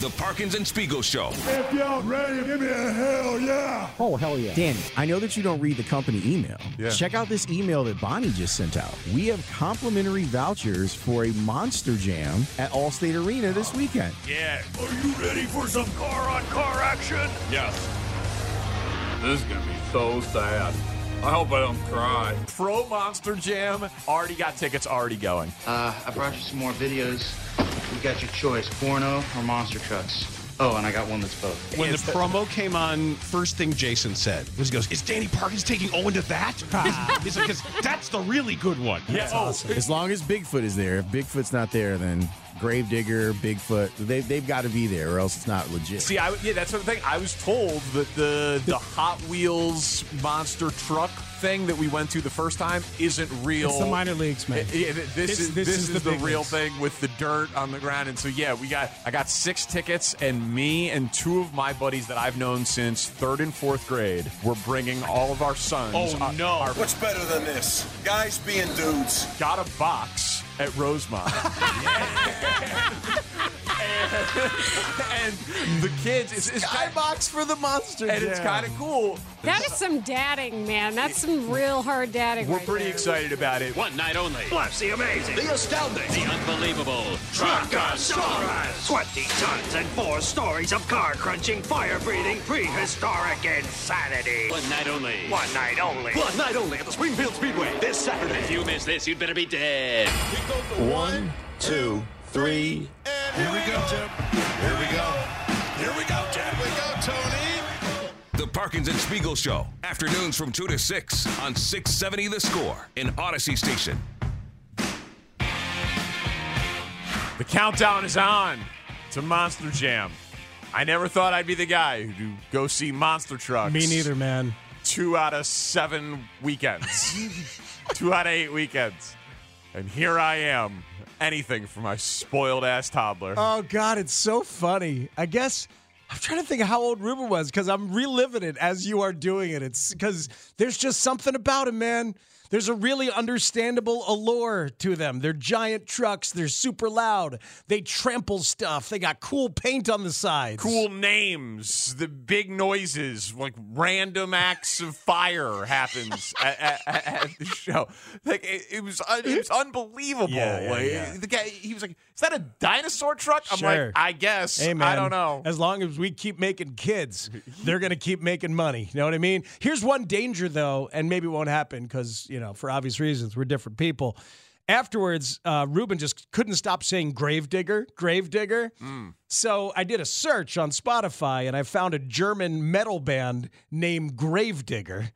The Parkins and Spiegel Show. If y'all ready, give me a hell yeah. Oh, hell yeah. Danny, I know that you don't read the company email. Yeah. Check out this email that Bonnie just sent out. We have complimentary vouchers for a Monster Jam at Allstate Arena this weekend. Yeah. Are you ready for some car on car action? Yes. This is gonna be so sad. I hope I don't cry. Pro Monster Jam. Already got tickets, already going. Uh, I brought you some more videos. You got your choice, porno or monster trucks. Oh, and I got one that's both. When the promo came on, first thing Jason said was, "He goes, is Danny Parkins taking Owen to that?" He's like, "'Cause that's the really good one." Yeah. Oh, As long as Bigfoot is there, if Bigfoot's not there, then Gravedigger, Bigfoot, they, they've got to be there or else it's not legit. See, I yeah, that's the thing. I was told that the the Hot Wheels monster truck thing that we went to the first time isn't real. It's the minor leagues, man. It- it- this, This- is this this, is is, the the, real ones. thing with the dirt on the ground. And so yeah, we got I got six tickets, and me and two of my buddies that I've known since third and fourth grade were bringing all of our sons. Oh, our- no. our- What's better than this? Guys being dudes. got a box at Rosemont. and, and the kids, it's, it's kind of, Skybox for the Monster and it's kind of cool. That is some dadding, man. That's some real hard dadding. We're right pretty there. excited about it. One night only. Plus the amazing. The astounding. The unbelievable. Truckosaurus. 20 tons and four stories of car crunching, fire breathing, prehistoric insanity. One night only. One night only. One night only at the Springfield Speedway this Saturday. If you miss this, you'd better be dead. One, two, three, and here we go, Jim. Here we go. Here we go, Jim. Here we go, Tony. The Parkins and Spiegel Show. Afternoons from 2 to 6 on 670 The Score in Audacy Station. The countdown is on to Monster Jam. I never thought I'd be the guy who go see monster trucks. Me neither, man. Two out of seven weekends. Two out of eight weekends. And here I am. Anything for my spoiled ass toddler. Oh God, it's so funny. I guess I'm trying to think how old Ruben was because I'm reliving it as you are doing it. It's because there's just something about him, man. There's a really understandable allure to them. They're giant trucks. They're super loud. They trample stuff. They got cool paint on the sides. cool names, the big noises, like random acts of fire happens at, at, at the show. Like it, it was, it was unbelievable. Yeah, yeah, like, yeah. The guy, he was like, "Is that a dinosaur truck?" I'm Sure. like, "I guess." Hey, man. I don't know. As long as we keep making kids, they're going to keep making money. You know what I mean? Here's one danger, though, and maybe it won't happen because, you know, for obvious reasons, we're different people. Afterwards, uh, Ruben just couldn't stop saying gravedigger, gravedigger. So I did a search on Spotify and I found a German metal band named Gravedigger.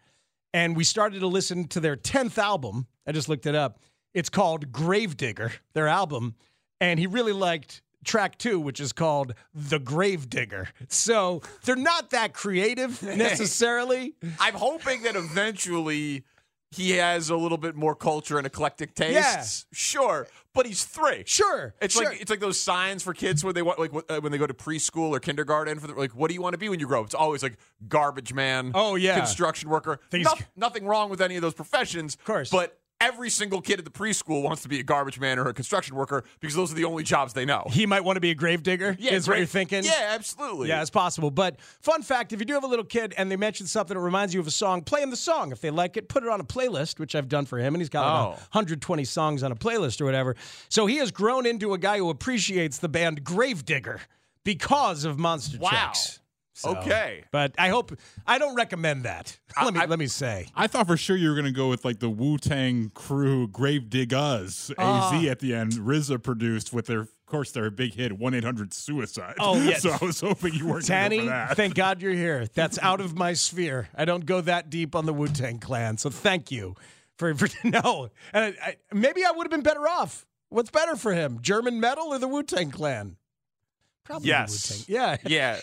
And we started to listen to their 10th album. I just looked it up. It's called Gravedigger, their album. And he really liked track two, which is called The Gravedigger. So they're not that creative necessarily. I'm hoping that eventually he has a little bit more culture and eclectic tastes. Sure, but he's three. Sure, It's sure. like it's like those signs for kids when they want like uh, when they go to preschool or kindergarten for the, like what do you want to be when you grow up? It's always like garbage man. Oh, yeah. construction worker. Noth- nothing wrong with any of those professions. Of course, but every single kid at the preschool wants to be a garbage man or a construction worker because those are the only jobs they know. He might want to be a gravedigger. Yeah, is what you're thinking. Yeah, absolutely. Yeah, it's possible. But fun fact: if you do have a little kid and they mention something that reminds you of a song, play him the song. If they like it, put it on a playlist, which I've done for him, and he's got like Oh. 120 songs on a playlist or whatever. So he has grown into a guy who appreciates the band Gravedigger because of Monster Wow. Trucks. So- Okay. but I hope I don't recommend that. let me I- let me say. I thought for sure you were going to go with like the Wu Tang crew Grave Dig Us Ah. AZ at the end. RZA produced with their, of course, their big hit one eight hundred Suicide. Oh, yes. So I was hoping you weren't going Tanny, for that. thank God you're here. That's out of my sphere. I don't go that deep on the Wu Tang Clan, so thank you for, for no. And I, I, maybe I would have been better off. What's better for him, German metal or the Wu Tang Clan? Probably Yes. the Wu Tang. Yeah, yeah.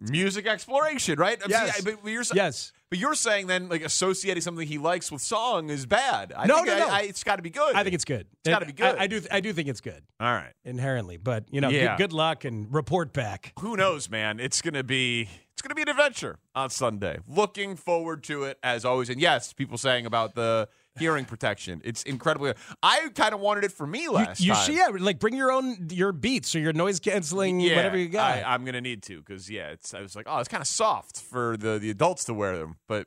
Music exploration, right? Yes. saying- but you're, yes. But you're saying then, like associating something he likes with song is bad. I No, think no, I, no. I, it's got to be good. I think it's good. It's gotta be good. I, I do. I do think it's good All right. inherently, but you know, Yeah. good, good luck and report back. Who knows, man? It's gonna be it's gonna be an adventure on Sunday. Looking forward to it as always. And yes, people saying about the hearing protection. It's incredibly. I kind of wanted it for me last You time. should, yeah, like bring your own your beats or your noise canceling, Yeah, whatever you got. I, I'm gonna need to because yeah, it's. I was like, oh, it's kind of soft for the the adults to wear them, but.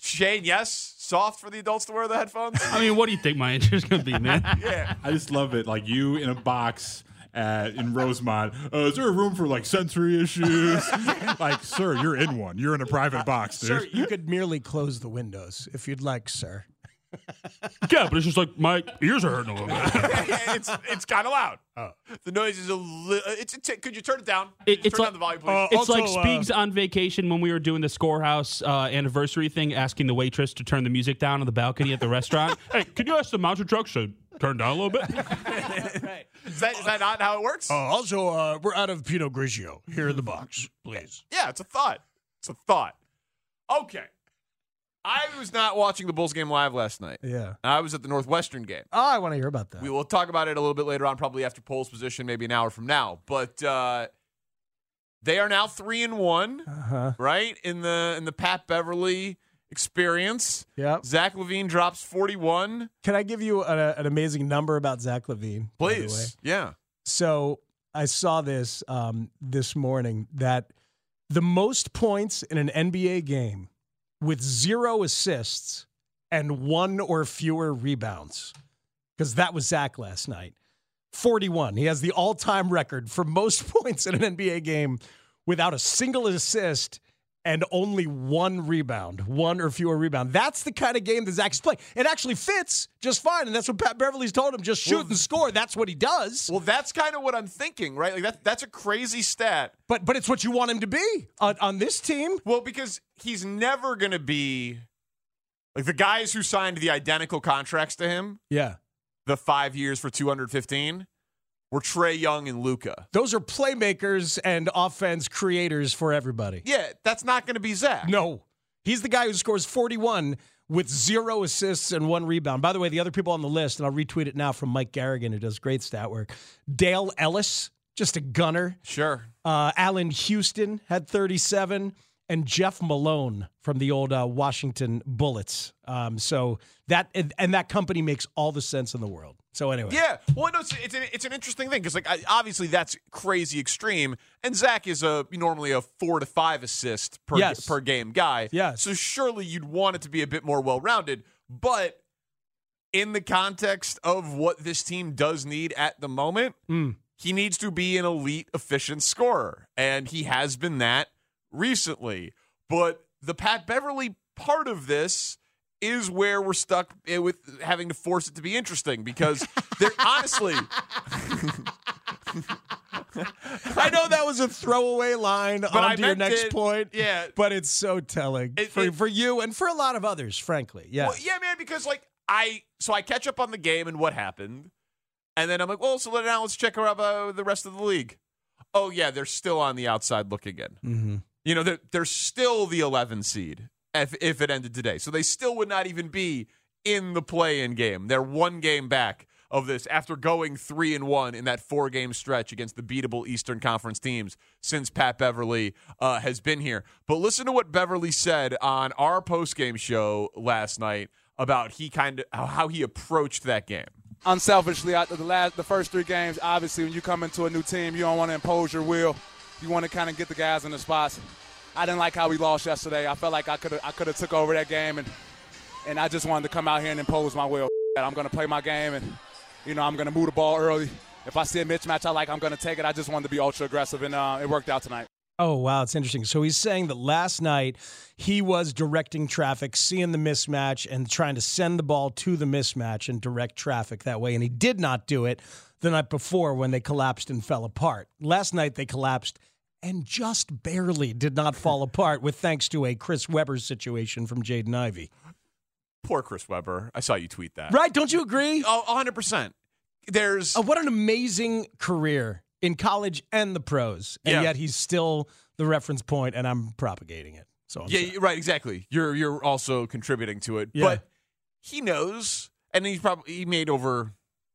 Shane, yes, soft for the adults to wear the headphones. I mean, what do you think my answer is going to be, man? yeah, I just love it. Like you in a box at, in Rosemont. Uh, is there a room for like sensory issues? like, sir, you're in one. You're in a private box, dude. Sir, you could merely close the windows if you'd like, sir. Yeah, but it's just like my ears are hurting a little bit. it's it's kind of loud. Oh. The noise is a little. It's a t- could you turn it down? It- Could it's turn like down the volume, please. it's like Speaks on vacation when we were doing the Scorehouse uh, anniversary thing, asking the waitress to turn the music down on the balcony at the restaurant. hey, can you ask the monster trucks to turn down a little bit? Is that is that not how it works? Uh, also, uh, we're out of Pinot Grigio here in the box, please. Yeah, it's a thought. It's a thought. Okay. I was not watching the Bulls game live last night. Yeah. I was at the Northwestern game. Oh, I want to hear about that. We will talk about it a little bit later on, probably after Pole's position, maybe an hour from now. But uh, they are now three and one, Uh-huh. right in the in the Pat Beverley experience. Yeah. Zach LaVine drops forty one. Can I give you a, an amazing number about Zach LaVine? by the way? Please, yeah. So I saw this um, this morning that the most points in an NBA game with zero assists and one or fewer rebounds, because that was Zach last night. 41. He has the all time record for most points in an NBA game without a single assist and only one rebound, one or fewer rebound. That's the kind of game that Zach's playing. It actually fits just fine. And that's what Pat Beverley's told him just shoot Well, and score. That's what he does. Well, that's kind of what I'm thinking, right? Like that that's a crazy stat. But but it's what you want him to be on, on this team. Well, because he's never going to be like the guys who signed the identical contracts to him, Yeah. the 5 years for 215, were Trae Young and Luka. Those are playmakers and offense creators for everybody. Yeah, that's not going to be Zach. No. He's the guy who scores 41 with zero assists and one rebound. By the way, the other people on the list, and I'll retweet it now from Mike Garrigan, who does great stat work. Dale Ellis, just a gunner. Sure. Uh, Allan Houston had 37, and Jeff Malone from the old uh, Washington Bullets. Um, so that and, that company makes all the sense in the world. So anyway, Yeah, well, no, it's it's an, it's an interesting thing because like I, obviously that's crazy extreme, and Zach is a normally a four to five assist per Yes. per game guy. Yes. so surely you'd want it to be a bit more well rounded, but in the context of what this team does need at the moment, Mm. he needs to be an elite efficient scorer, and he has been that recently. But the Pat Beverley part of this is where we're stuck eh, with having to force it to be interesting because they're honestly I know that was a throwaway line But I onto your next it- point. yeah. But it's so telling It- for, it- for you and for a lot of others, frankly. Yeah. Well, yeah, man, because like I so I catch up on the game and what happened, and then I'm like, well, so let- now let's check out uh, the rest of the league. Oh yeah, they're still on the outside looking in. Mm-hmm. You know, they're they're still the 11 seed if, if it ended today. So they still would not even be in the play-in game. They're one game back of this after going three and one in that four-game stretch against the beatable Eastern Conference teams since Pat Beverley uh, has been here. But listen to what Beverley said on our post-game show last night about he kind of how he approached that game. unselfishly after the last the first three games obviously when you come into a new team you don't want to impose your will you want to kind of get the guys in the spots i didn't like how we lost yesterday i felt like i could have i could have took over that game and and i just wanted to come out here and impose my will i'm going to play my game and you know i'm going to move the ball early if i see a mismatch i like i'm going to take it i just wanted to be ultra aggressive and uh, it worked out tonight Oh, wow. It's interesting. So he's saying that last night he was directing traffic, seeing the mismatch, and trying to send the ball to the mismatch and direct traffic that way. And he did not do it the night before when they collapsed and fell apart. Last night they collapsed and just barely did not fall apart with thanks to a Chris Webber situation from Jaden Ivey. Poor Chris Webber. I saw you tweet that. Right? Don't you agree? Oh, 100%. There's Oh, what an amazing career in college and the pros. And Yeah. yet he's still the reference point, and I'm propagating it. So I'm yeah, sorry. right, exactly. You're you're also contributing to it. Yeah. But he knows and he's probably he made over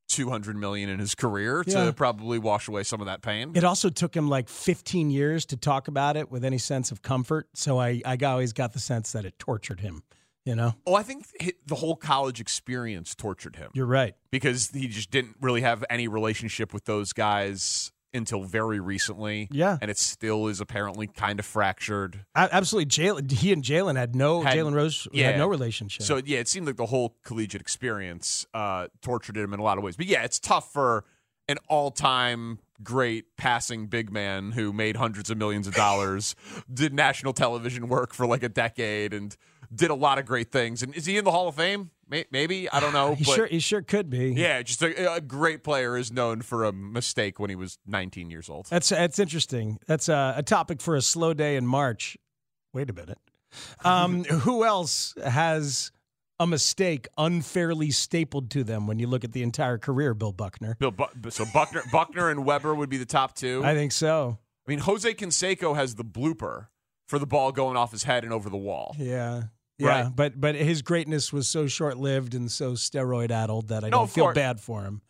200 million in his career Yeah. to probably wash away some of that pain. It also took him like 15 years to talk about it with any sense of comfort. So I, I always got the sense that it tortured him, you know? Oh, I think the whole college experience tortured him You're right. because he just didn't really have any relationship with those guys until very recently. Yeah. And it still is apparently kind of fractured. Absolutely. Jalen, he and Jalen had no, Had- Jalen Rose had no relationship. So yeah, it seemed like the whole collegiate experience uh, tortured him in a lot of ways. But yeah, it's tough for an all-time great passing big man who made hundreds of millions of dollars, did national television work for like a decade, and did a lot of great things. And is he in the Hall of Fame? May- Maybe I don't know. he but sure, he sure could be. yeah, just a, a great player is known for a mistake when he was 19 years old. That's that's interesting. That's a, a topic for a slow day in March. Wait a minute. Um, who else has a mistake unfairly stapled to them when you look at the entire career? Bill Buckner. Bill, Bu- so Buckner, Buckner and Webber would be the top two. I think so. I mean, Jose Canseco has the blooper for the ball going off his head and over the wall. Yeah. Yeah, Right. but but his greatness was so short lived and so steroid addled that I No, don't feel course. bad for him.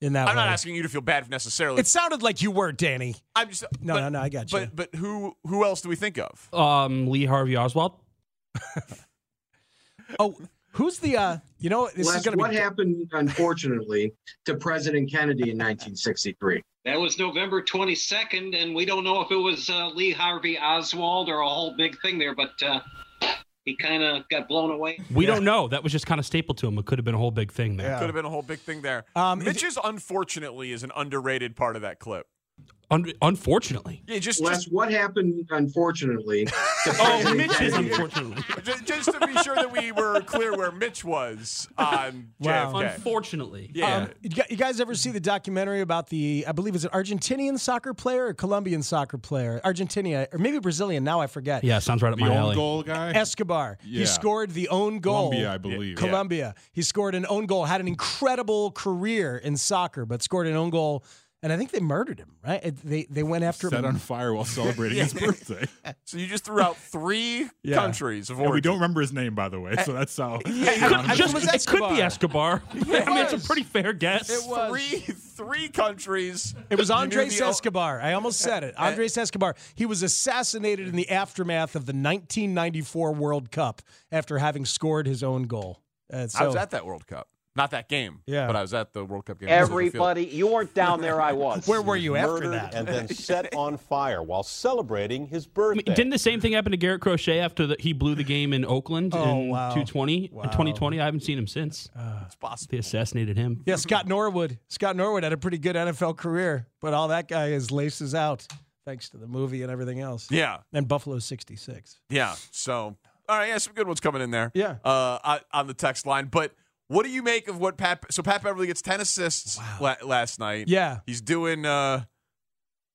In that I'm way, not asking you to feel bad necessarily. it sounded like you were, Danny. I'm just No, but, no, no, I got you. But but who who else do we think of? Um, Lee Harvey Oswald. Oh, who's the? uh You know, this Les, is going to what be. happened, unfortunately, to President Kennedy in 1963? That was November 22nd, and we don't know if it was uh, Lee Harvey Oswald or a whole big thing there, but uh, he kind of got blown away. We don't know. That was just kind of stapled to him. It could have been a whole big thing there. Could have been a whole big thing there. Um, Mitch's unfortunately is an underrated part of that clip. Un- unfortunately. Yeah, just Les, just, what happened, unfortunately, Oh, Mitch is unfortunately. just, just to be sure that we were clear where Mitch was on Wow. JFK. Unfortunately. Yeah. Um, you guys ever see the documentary about the, I believe it's an Argentinian soccer player or Colombian soccer player? Argentina, or maybe Brazilian, now I forget. Yeah, sounds right up The my own alley. goal guy. Escobar. He scored the own goal. Colombia, I believe. Colombia. He scored an own goal, had an incredible career in soccer, but scored an own goal. And I think they murdered him, right? It- They they went after him Set him. on fire while celebrating his birthday. So you just threw out three Yeah. countries of And we don't remember his name, by the way, so that's how. It could, I just, it was it could be Escobar. I mean, it's a pretty fair guess. It was. Three three countries. It was Andres Escobar. I almost said it. Andres Escobar. He was assassinated in the aftermath of the 1994 World Cup after having scored his own goal. Uh, I was at that World Cup. Not that game. Yeah. But I was at the World Cup game. Everybody, you weren't down there. I was. Where were you after Murdered that? And then set on fire while celebrating his I birthday. mean, didn't the same thing happen to Garrett Crochet after the, he blew the game in Oakland Oh, in wow. 220 Wow. in 2020? I haven't seen him since. It's possible. They assassinated him. Yeah, Scott Norwood. Scott Norwood had a pretty good NFL career, but all that guy is laces out thanks to the movie and everything else. Yeah. And Buffalo 66. Yeah. So, all right, yeah, some good ones coming in there. Yeah. Uh, on- on the text line, but what do you make of what Pat? So Pat Beverley gets ten assists la- last night. Yeah. He's doing uh,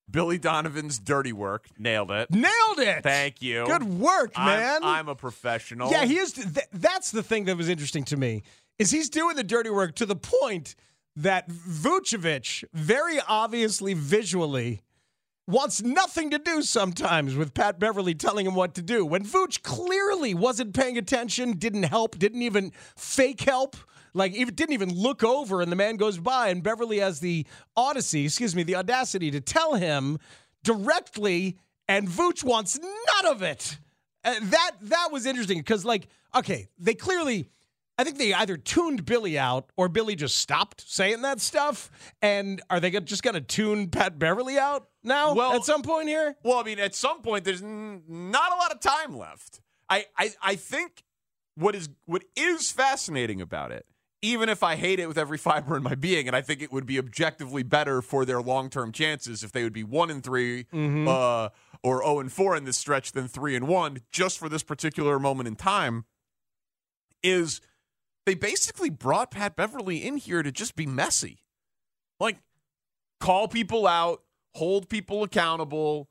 Billy Donovan's dirty work. Nailed it. Nailed it. Thank you. Good work, I'm- man. I'm, a professional. Yeah, he is. Th- that's the thing that was interesting to me is he's doing the dirty work to the point that Vucevic, very obviously visually, wants nothing to do sometimes with Pat Beverley telling him what to do. When Vooch clearly wasn't paying attention, didn't help, didn't even fake help. Like even didn't even look over, and the man goes by, and Beverley has the odyssey, excuse me, the audacity to tell him directly, and Vooch wants none of it. Uh, that that was interesting because, like, okay, they clearly, I think they either tuned Billy out or Billy just stopped saying that stuff. And are they just going to tune Pat Beverley out now? Well- at some point here. Well, I mean, at some point, there's n- not a lot of time left. I, I, I think what is what is fascinating about it, even if I hate it with every fiber in my being, and I think it would be objectively better for their long term chances if they would be one and 3 Mhm. uh, or zero and four in this stretch than three and one, just for this particular moment in time, is they basically brought Pat Beverley in here to just be messy, like call people out, hold people accountable.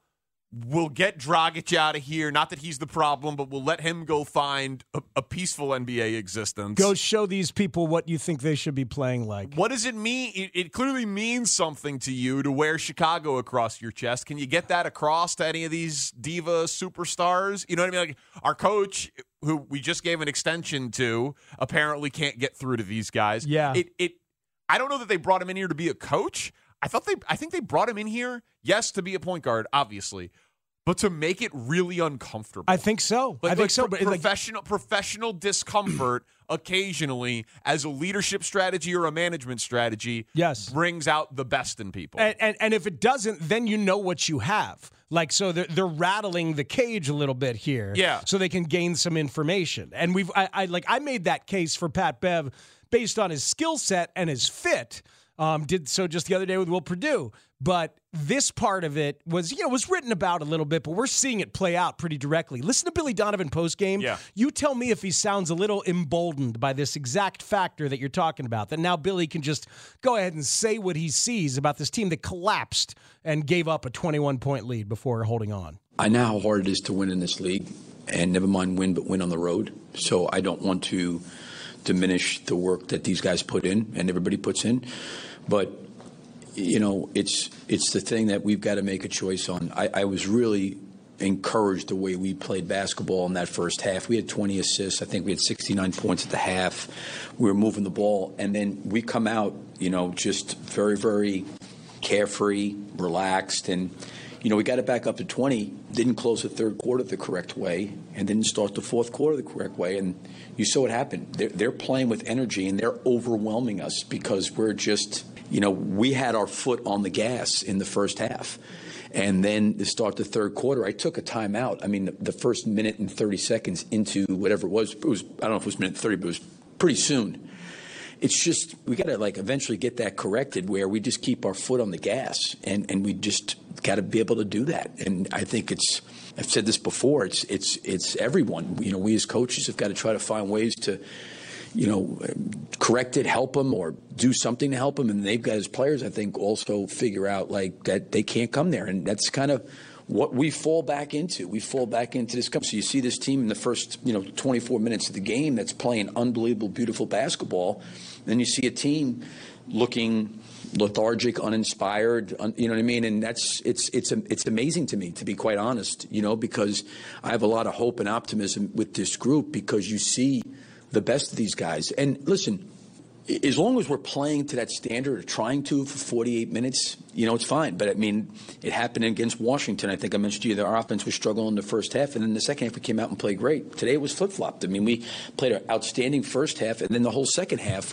We'll get Dragic out of here. Not that he's the problem, but we'll let him go find a, a peaceful NBA existence. Go show these people what you think they should be playing like. What does it mean? It, it clearly means something to you to wear Chicago across your chest. Can you get that across to any of these diva superstars? You know what I mean? Like our coach, who we just gave an extension to, apparently can't get through to these guys. Yeah. It. It. I don't know that they brought him in here to be a coach. I thought they. I think they brought him in here, yes, to be a point guard, obviously, but to make it really uncomfortable. I think so. Like, I think like so. pro- But like, professional professional discomfort occasionally as a leadership strategy or a management strategy Yes. brings out the best in people. And, and and if it doesn't, then you know what you have. Like so, they're they're rattling the cage a little bit here, Yeah. so they can gain some information. And we've I, I like I made that case for Pat Bev based on his skill set and his fit. Um, did so just the other day with Will Perdue, but this part of it was you know was written about a little bit, but we're seeing it play out pretty directly. Listen to Billy Donovan post game. Yeah. You tell me if he sounds a little emboldened by this exact factor that you're talking about. That now Billy can just go ahead and say what he sees about this team that collapsed and gave up a 21 point lead before holding on. I know how hard it is to win in this league, and never mind win, but win on the road. So I don't want to diminish the work that these guys put in and everybody puts in, but you know, it's it's the thing that we've got to make a choice on. I, I was really encouraged the way we played basketball in that first half. We had 20 assists. I think we had 69 points at the half. We were moving the ball, and then we come out, you know, just very, very carefree, relaxed, and you know, we got it back up to 20. Didn't close the third quarter the correct way, and didn't start the fourth quarter the correct way. And you saw what happened. They're, they're playing with energy, and they're overwhelming us because we're just, you know, we had our foot on the gas in the first half. And then to start the third quarter, I took a timeout. I mean, the, the first minute and 30 seconds into whatever it was, it was, I don't know if it was minute 30, but it was pretty soon it's just we got to like eventually get that corrected where we just keep our foot on the gas and and we just got to be able to do that and i think it's i've said this before it's it's it's everyone you know we as coaches have got to try to find ways to you know correct it help them or do something to help them and they've got as players i think also figure out like that they can't come there and that's kind of what we fall back into. We fall back into this. So you see this team in the first, you know, 24 minutes of the game that's playing unbelievable, beautiful basketball. Then you see a team looking lethargic, uninspired. Un, you know what I mean? And that's it's it's it's amazing to me, to be quite honest. You know, because I have a lot of hope and optimism with this group because you see the best of these guys. And listen, as long as we're playing to that standard or trying to for 48 minutes, you know, it's fine. But I mean, it happened against Washington. I think I mentioned to you that our offense was struggling in the first half, and then the second half we came out and played great. Today it was flip flopped. I mean, we played an outstanding first half, and then the whole second half,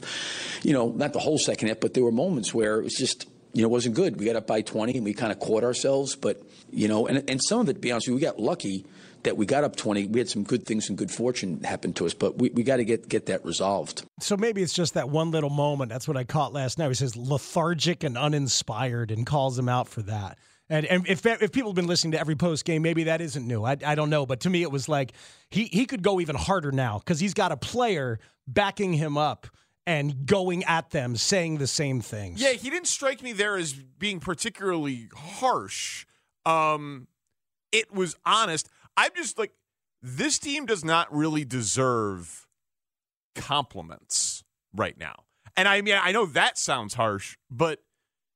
you know, not the whole second half, but there were moments where it was just. You know, wasn't good. We got up by 20 and we kind of caught ourselves. But, you know, and, and some of it, to be honest with you, we got lucky that we got up 20. We had some good things and good fortune happen to us, but we, we got to get, get that resolved. So maybe it's just that one little moment. That's what I caught last night. He says lethargic and uninspired and calls him out for that. And, and if if people have been listening to every post game, maybe that isn't new. I, I don't know, but to me it was like he he could go even harder now because he's got a player backing him up and going at them, saying the same things. Yeah, he didn't strike me there as being particularly harsh. Um, it was honest. I'm just like, this team does not really deserve compliments right now. And I mean, I know that sounds harsh, but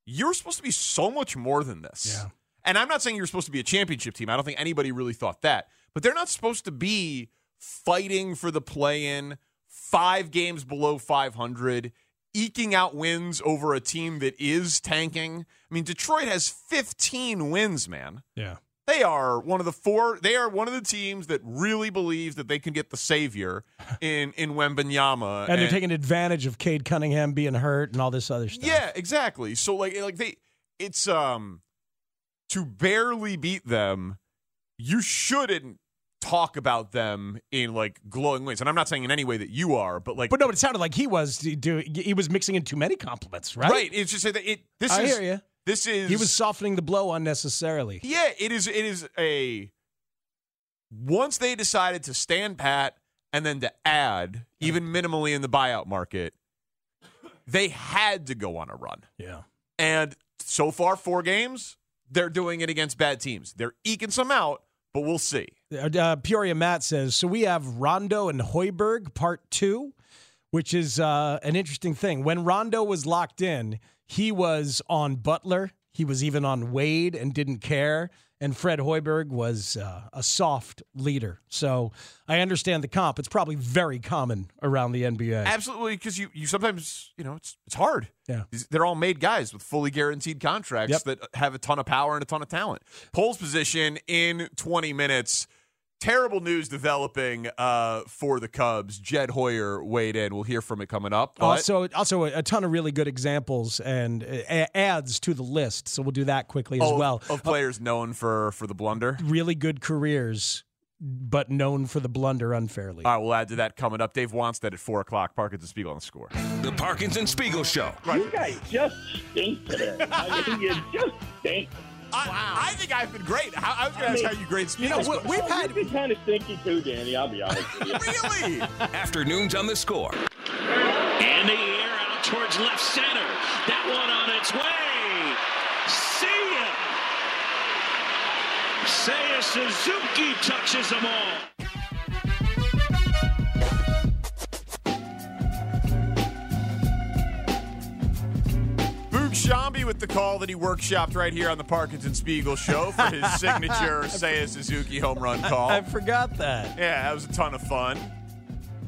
you're supposed to be so much more than this. Yeah. And I'm not saying you're supposed to be a championship team. I don't think anybody really thought that. But they're not supposed to be fighting for the play in, five games below 500, eking out wins over a team that is tanking. I mean, Detroit has 15 wins, man. Yeah. They are one of the four. They are one of the teams that really believes that they can get the savior in in Wembanyama, And they're taking advantage of Cade Cunningham being hurt and all this other stuff. yeah, exactly. So like like they it's um to barely beat them, you shouldn't talk about them in like glowing ways. And I'm not saying in any way that you are, but like But no, but it sounded like he was. He was mixing in too many compliments, right? right. It's just that it this I is hear you. This is He was softening the blow unnecessarily. Yeah, it is. It is a. Once they decided to stand pat and then to add, even minimally in the buyout market, they had to go on a run. Yeah. And so far, four games, they're doing it against bad teams. They're eking some out, but we'll see. Uh, Peoria Matt says so. We have Rondo and Hoiberg part two, which is uh, an interesting thing. When Rondo was locked in, he was on Butler. He was even on Wade and didn't care. And Fred Hoiberg was uh, a soft leader. So I understand the comp. It's probably very common around the NBA. Absolutely, because you, you sometimes you know it's it's hard. Yeah. They're all made guys with fully guaranteed contracts Yep. that have a ton of power and a ton of talent. Pole's position in 20 minutes. Terrible news developing uh, for the Cubs. Jed Hoyer weighed in. We'll hear from it coming up. But Also, also a, a ton of really good examples and uh, adds to the list. So we'll do that quickly as oh, well. of players known for for the blunder. really good careers, but known for the blunder unfairly. All right, we'll add to that coming up. Dave wants that at four o'clock. Parkins and Spiegel on the score. The Parkins and Spiegel Show. You guys just stink today. I mean, you just stink. I, I think I've been great. How, I was going to ask how you grade Spiegel. Well, You've been kind of stinky too, Danny. I'll be honest with you. really? Afternoons on the score. In the air out towards left center. That one on its way. See ya. Seiya Suzuki touches them all. With the call that he workshopped right here on the Parkins and Spiegel show for his signature Seiya Suzuki home run call. I forgot that. Yeah, that was a ton of fun.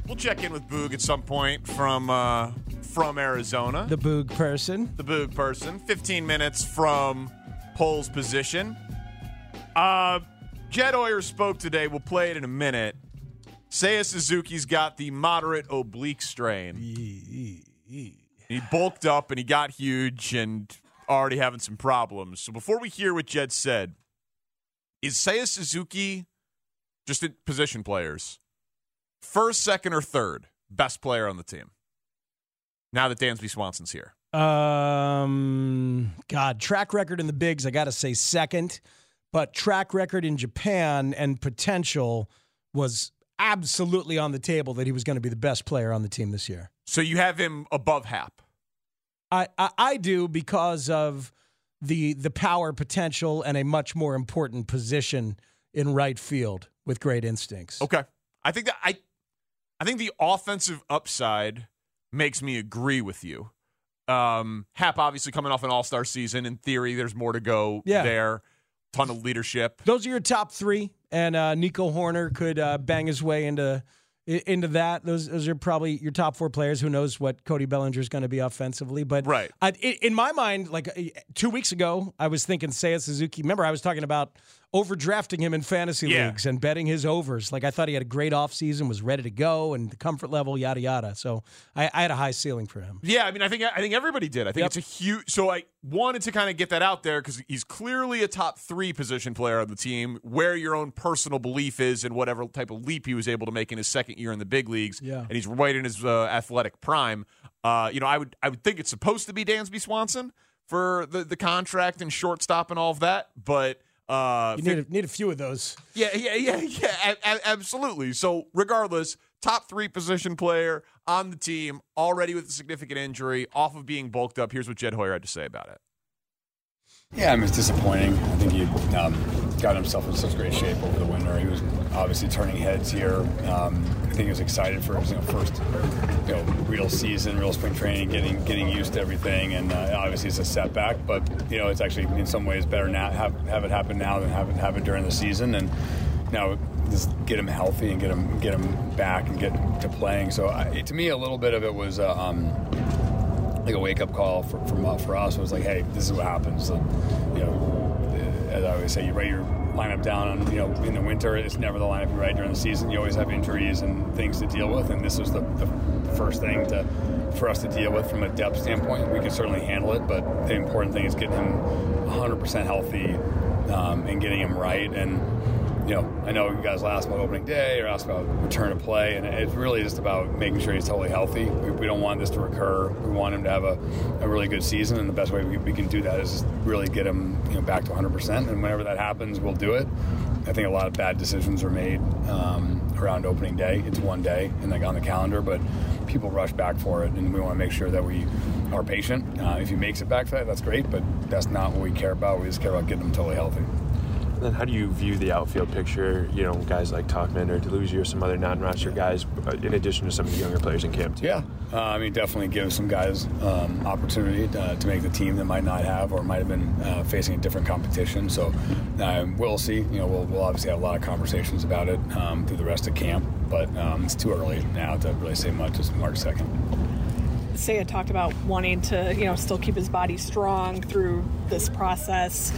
We'll check in with Boog at some point from uh, from Arizona. The Boog person. The Boog person. 15 minutes from Pole's position. Uh, Jed Hoyer spoke today. We'll play it in a minute. Seiya Suzuki's got the moderate oblique strain. He bulked up and he got huge and already having some problems. So before we hear what Jed said, is Seiya Suzuki just at position players? First, second, or third best player on the team? Now that Dansby Swanson's here. Um, God, track record in the bigs, I got to say second, but track record in Japan and potential was absolutely on the table that he was going to be the best player on the team this year. So you have him above Happ. I, I, I do because of the the power potential and a much more important position in right field with great instincts. Okay. I think that I I think the offensive upside makes me agree with you. Um Happ obviously coming off an all-star season. In theory, there's more to go Yeah. there. Ton of leadership. Those are your top three, and uh, Nico Hoerner could uh, bang his way into into that. Those those are probably your top four players. Who knows what Cody Bellinger is going to be offensively? But Right. I, in my mind, like uh, two weeks ago, I was thinking Seiya Suzuki. Remember, I was talking about overdrafting him in fantasy Yeah. leagues and betting his overs. Like I thought he had a great offseason, was ready to go, and the comfort level, yada yada. So I, I had a high ceiling for him. Yeah, I mean, I think I think everybody did. I think Yep. it's a huge. So I wanted to kind of get that out there because he's clearly a top three position player on the team. Where your own personal belief is and whatever type of leap he was able to make in his second year in the big leagues. Yeah. and he's right in his uh, athletic prime. Uh, you know, I would I would think it's supposed to be Dansby Swanson for the the contract and shortstop and all of that, but. Uh, You need a, need a few of those. yeah, yeah, yeah, yeah, a- a- absolutely. So, regardless, top three position player on the team, already with a significant injury, off of being bulked up. Here's what Jed Hoyer had to say about it. Yeah, I mean, it's disappointing. I think you, um, got himself in such great shape over the winter. He was obviously turning heads here. Um, I think he was excited for his you know, first you know real season, real spring training, getting getting used to everything. And uh, obviously it's a setback, but you know it's actually in some ways better now have have it happen now than have it happen during the season. And now just get him healthy and get him get him back and get to playing. So I, to me, a little bit of it was. Uh, um, like a wake up call for, from, uh, for us was like, hey, this is what happens. So, you know, as I always say, you write your lineup down on, you know, in the winter, it's never the lineup you write during the season. You always have injuries and things to deal with, and this was the, the first thing to for us to deal with from a depth standpoint. We could certainly handle it, but the important thing is getting him 100% healthy um, and getting him right. And you know, I know you guys asked about opening day or asked about return to play, and it's really just about making sure he's totally healthy. We, we don't want this to recur. We want him to have a, a really good season, and the best way we, we can do that is really get him you know, back to 100%. And whenever that happens, we'll do it. I think a lot of bad decisions are made um, around opening day. It's one day and like on the calendar, but people rush back for it, and we want to make sure that we are patient. Uh, if he makes it back for that, that's great, but that's not what we care about. We just care about getting him totally healthy. Then how do you view the outfield picture? You know, guys like Tauchman or Deluzio or some other non-roster guys, uh, in addition to some of the younger players in camp too. Yeah, uh, I mean, definitely give some guys um, opportunity to, to make the team that might not have or might have been uh, facing a different competition. So um, we'll see. You know, we'll, we'll obviously have a lot of conversations about it um, through the rest of camp, but um, it's too early now to really say much. It's March second. Seiya talked about wanting to, you know, still keep his body strong through this process.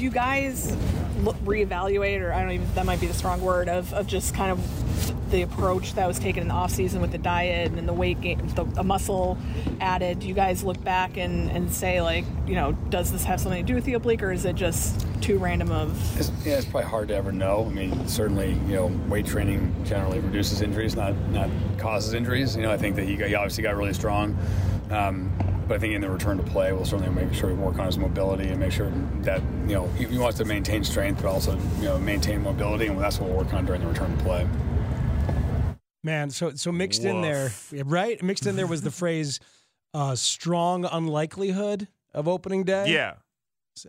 You guys look, reevaluate, or I don't even, that might be the strong word, of, of just kind of the approach that was taken in the offseason with the diet and the weight gain, the, the muscle added? Do you guys look back and, and say, like, you know, does this have something to do with the oblique, or is it just too random of. It's, yeah, it's probably hard to ever know. I mean, certainly, you know, weight training generally reduces injuries, not not causes injuries. You know, I think that he, got, he obviously got really strong. Um, but I think in the return to play, we'll certainly make sure we work on his mobility and make sure that you know he, he wants to maintain strength, but also you know maintain mobility, and that's what we'll work on during the return to play. Man, so so mixed in there, right? Mixed in there was the phrase uh, "strong unlikelihood" of opening day. Yeah,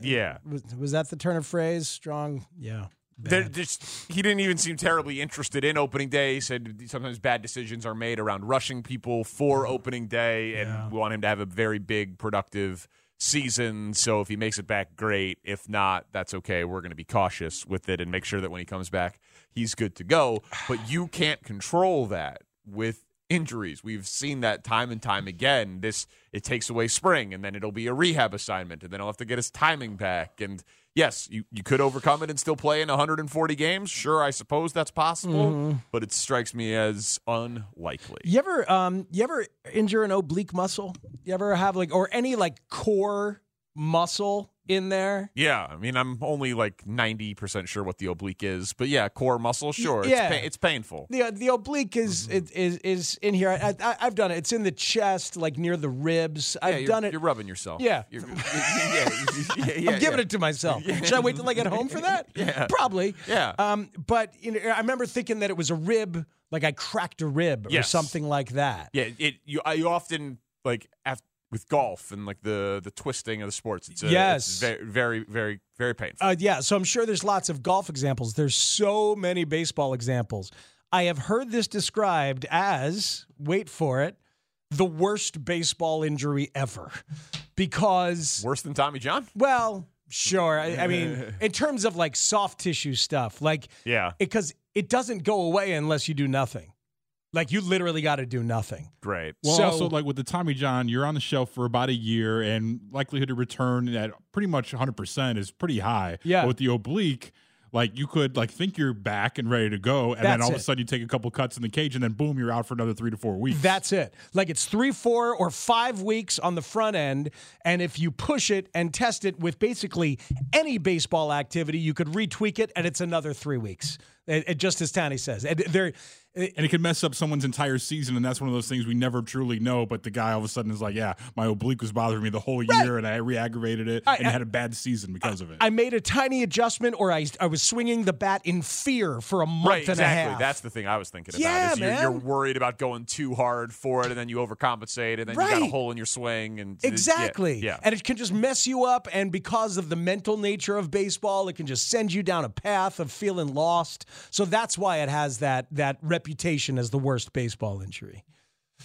yeah. Was, was that the turn of phrase? Strong, yeah. Just, he didn't even seem terribly interested in opening day. He said sometimes bad decisions are made around rushing people for mm-hmm. opening day, and we want him to have a very big, productive season. So if he makes it back, great. If not, that's okay. We're going to be cautious with it and make sure that when he comes back, he's good to go. But you can't control that with injuries. We've seen that time and time again. This it takes away spring, and then it'll be a rehab assignment, and then he'll have to get his timing back. And yes, you, you could overcome it and still play in 140 games. Sure, I suppose that's possible, Mhm. but it strikes me as unlikely. You ever um you ever injure an oblique muscle? You ever have like or any like core muscle in there? Yeah, I mean, I'm only like 90% sure what the oblique is, but yeah, core muscle, sure. yeah. It's, pa- it's painful. The the oblique is Mm-hmm. is, is is in here. I, I, I've done it. It's in the chest, like near the ribs. Yeah, I've done it. You're rubbing yourself. Yeah. You're- yeah, yeah, yeah, I'm giving it to myself. Should I wait till I get home for that? Yeah. Probably. Yeah. Um, but you know, I remember thinking that it was a rib, like I cracked a rib or something like that. Yeah, it you I- you often like af with golf and like the the twisting of the sports. It's a, Yes. it's very very very very painful. Uh, yeah, so I'm sure there's lots of golf examples. There's so many baseball examples. I have heard this described as, wait for it, the worst baseball injury ever. Because. Worse than Tommy John? Well, sure. I, I mean, in terms of like soft tissue stuff, like, Yeah. because it doesn't go away unless you do nothing. Like, you literally got to do nothing. Great. Well, So- also like with the Tommy John, you're on the shelf for about a year, and likelihood to return at pretty much 100 percent is pretty high. Yeah. But with the oblique, like you could like think you're back and ready to go, and then That's all of a sudden you take a couple cuts in the cage, and then boom, you're out for another three to four weeks. That's it. Like it's three, four, or five weeks on the front end. And if you push it and test it with basically any baseball activity, you could retweak it and it's another three weeks. It, it just as Tani says, and they're and it can mess up someone's entire season, and that's one of those things we never truly know. But the guy all of a sudden is like, "Yeah, my oblique was bothering me the whole year, and I re-aggravated it, I- and I- had a bad season because of it." I made a tiny adjustment, or I I was swinging the bat in fear for a month Right, and exactly. a half. Exactly. That's the thing I was thinking Yeah, about. Is you're, you're worried about going too hard for it, and then you overcompensate, and then you got a hole in your swing, and Exactly. Yeah, yeah. And it can just mess you up. And because of the mental nature of baseball, it can just send you down a path of feeling lost. So that's why it has that that reputation as the worst baseball injury.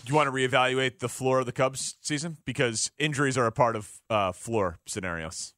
Do you want to reevaluate the floor of the Cubs season because injuries are a part of uh, floor scenarios?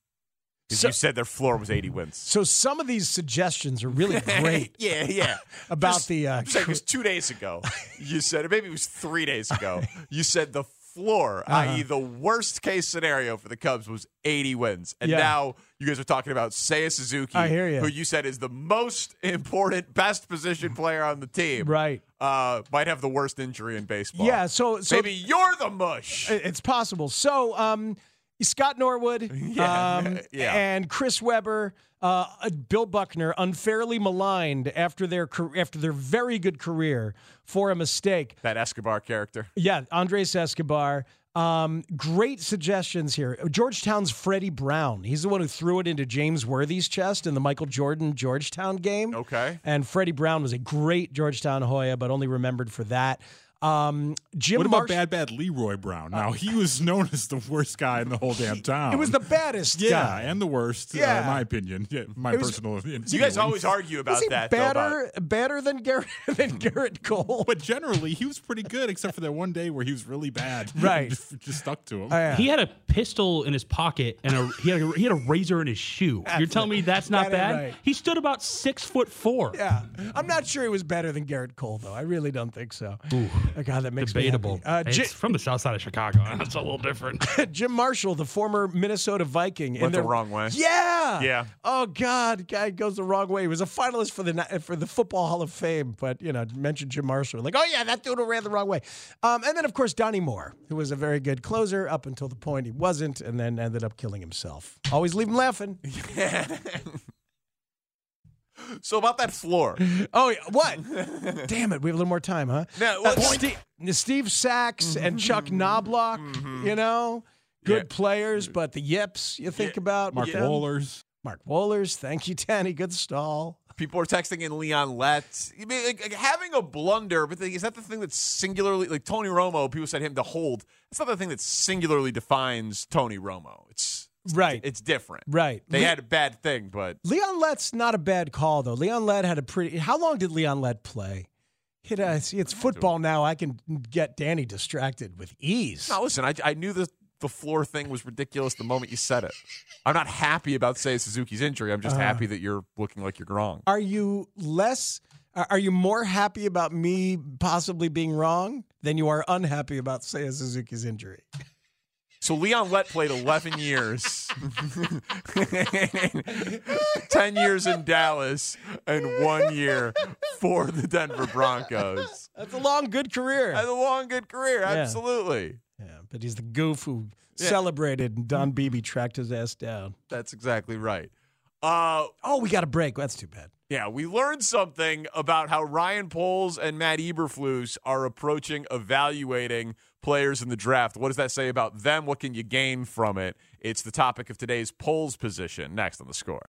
Because So- you said their floor was 80 wins. So some of these suggestions are really great. yeah, yeah. About Just- the uh, saying it was two days ago. You said, or maybe it was three days ago. You said the floor, Uh-huh. i.e., the worst case scenario for the Cubs was 80 wins, and Yeah. now you guys are talking about Seiya Suzuki, I hear ya. who you said is the most important, best position player on the team. Right. Uh, might have the worst injury in baseball. Yeah, so- so- maybe you're the mush. It's possible. So, um, Scott Norwood Yeah, um, yeah. and Chris Webber, uh, Bill Buckner, unfairly maligned after their after their very good career for a mistake. That Escobar character. Yeah, Andres Escobar. Um, great suggestions here. Georgetown's Freddie Brown. He's the one who threw it into James Worthy's chest in the Michael Jordan Georgetown game. Okay. And Freddie Brown was a great Georgetown Hoya, but only remembered for that. Um, Jim what about Marsh- bad, bad Leroy Brown? Now he was known as the worst guy in the whole damn town. It was the baddest yeah, guy. and the worst, uh, Yeah. in my opinion. Yeah, my was- personal. opinion. You guys always argue about Was he that. though, about- better, better than Gerrit than Gerrit Cole? But generally, he was pretty good, except for that one day where he was really bad. Right. just, just stuck to him. Oh, He had a pistol in his pocket and a, he had a, he had a razor in his shoe. You're telling me that's not That bad? right. He stood about six foot four. Yeah, I'm not sure he was better than Gerrit Cole, though. I really don't think so. Oh, God, that makes Debatable. me happy. Uh, Ji- it's from the south side of Chicago. That's a little different. Jim Marshall, the former Minnesota Viking, in Went the wrong way. Yeah, Yeah. Oh God, guy goes the wrong way. He was a finalist for the for the Football Hall of Fame, but you know, mentioned Jim Marshall, like, oh yeah, that dude who ran the wrong way. Um, and then of course Donnie Moore, who was a very good closer up until the point he wasn't, and then ended up killing himself. Always leave him laughing. So about that floor. Oh, yeah. what? Damn it, we have a little more time, huh? No, Uh, Steve, Steve Sax and Chuck Knobloch, you know, good Yeah. players, but the yips you think about. Mark with them. Wohlers. Mark Wohlers, thank you, Danny. Good stall. People are texting in Leon Lett. I mean, like, like, having a blunder, but the- is that the thing that singularly, like Tony Romo, people said him to hold. It's not the thing that singularly defines Tony Romo. It's Right. It's different. Right. They Le- had a bad thing, but Leon Lett's not a bad call, though. Leon Lett had a pretty. How long did Leon Lett play? Hit a, see, it's football now. I can get Danny distracted with ease. no. Listen, I, I knew the the floor thing was ridiculous the moment you said it. I'm not happy about Seiya Suzuki's injury. I'm just Uh. happy that you're looking like you're wrong. Are you less? Are are you more happy about me possibly being wrong than you are unhappy about Seiya Suzuki's injury? So Leon Lett played 11 years, 10 years in Dallas, and one year for the Denver Broncos. That's a long, good career. That's a long, good career. Absolutely. Yeah, but he's the goof who Yeah. celebrated and Don Beebe tracked his ass down. That's exactly right. Uh, Oh, we got a break. That's too bad. Yeah, we learned something about how Ryan Poles and Matt Eberflus are approaching evaluating players in the draft. What does that say about them? What can you gain from it? It's the topic of today's Poles position. Next on the score.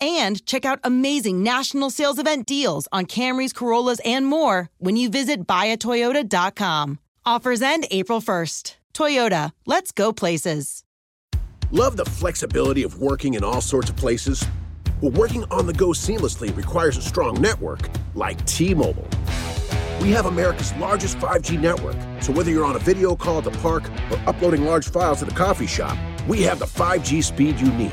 and check out amazing national sales event deals on Camrys, Corollas, and more when you visit buyatoyota.com. Offers end April 1st. Toyota, let's go places. Love the flexibility of working in all sorts of places? Well, working on the go seamlessly requires a strong network like T Mobile. We have America's largest 5G network, so whether you're on a video call at the park or uploading large files at the coffee shop, we have the 5G speed you need.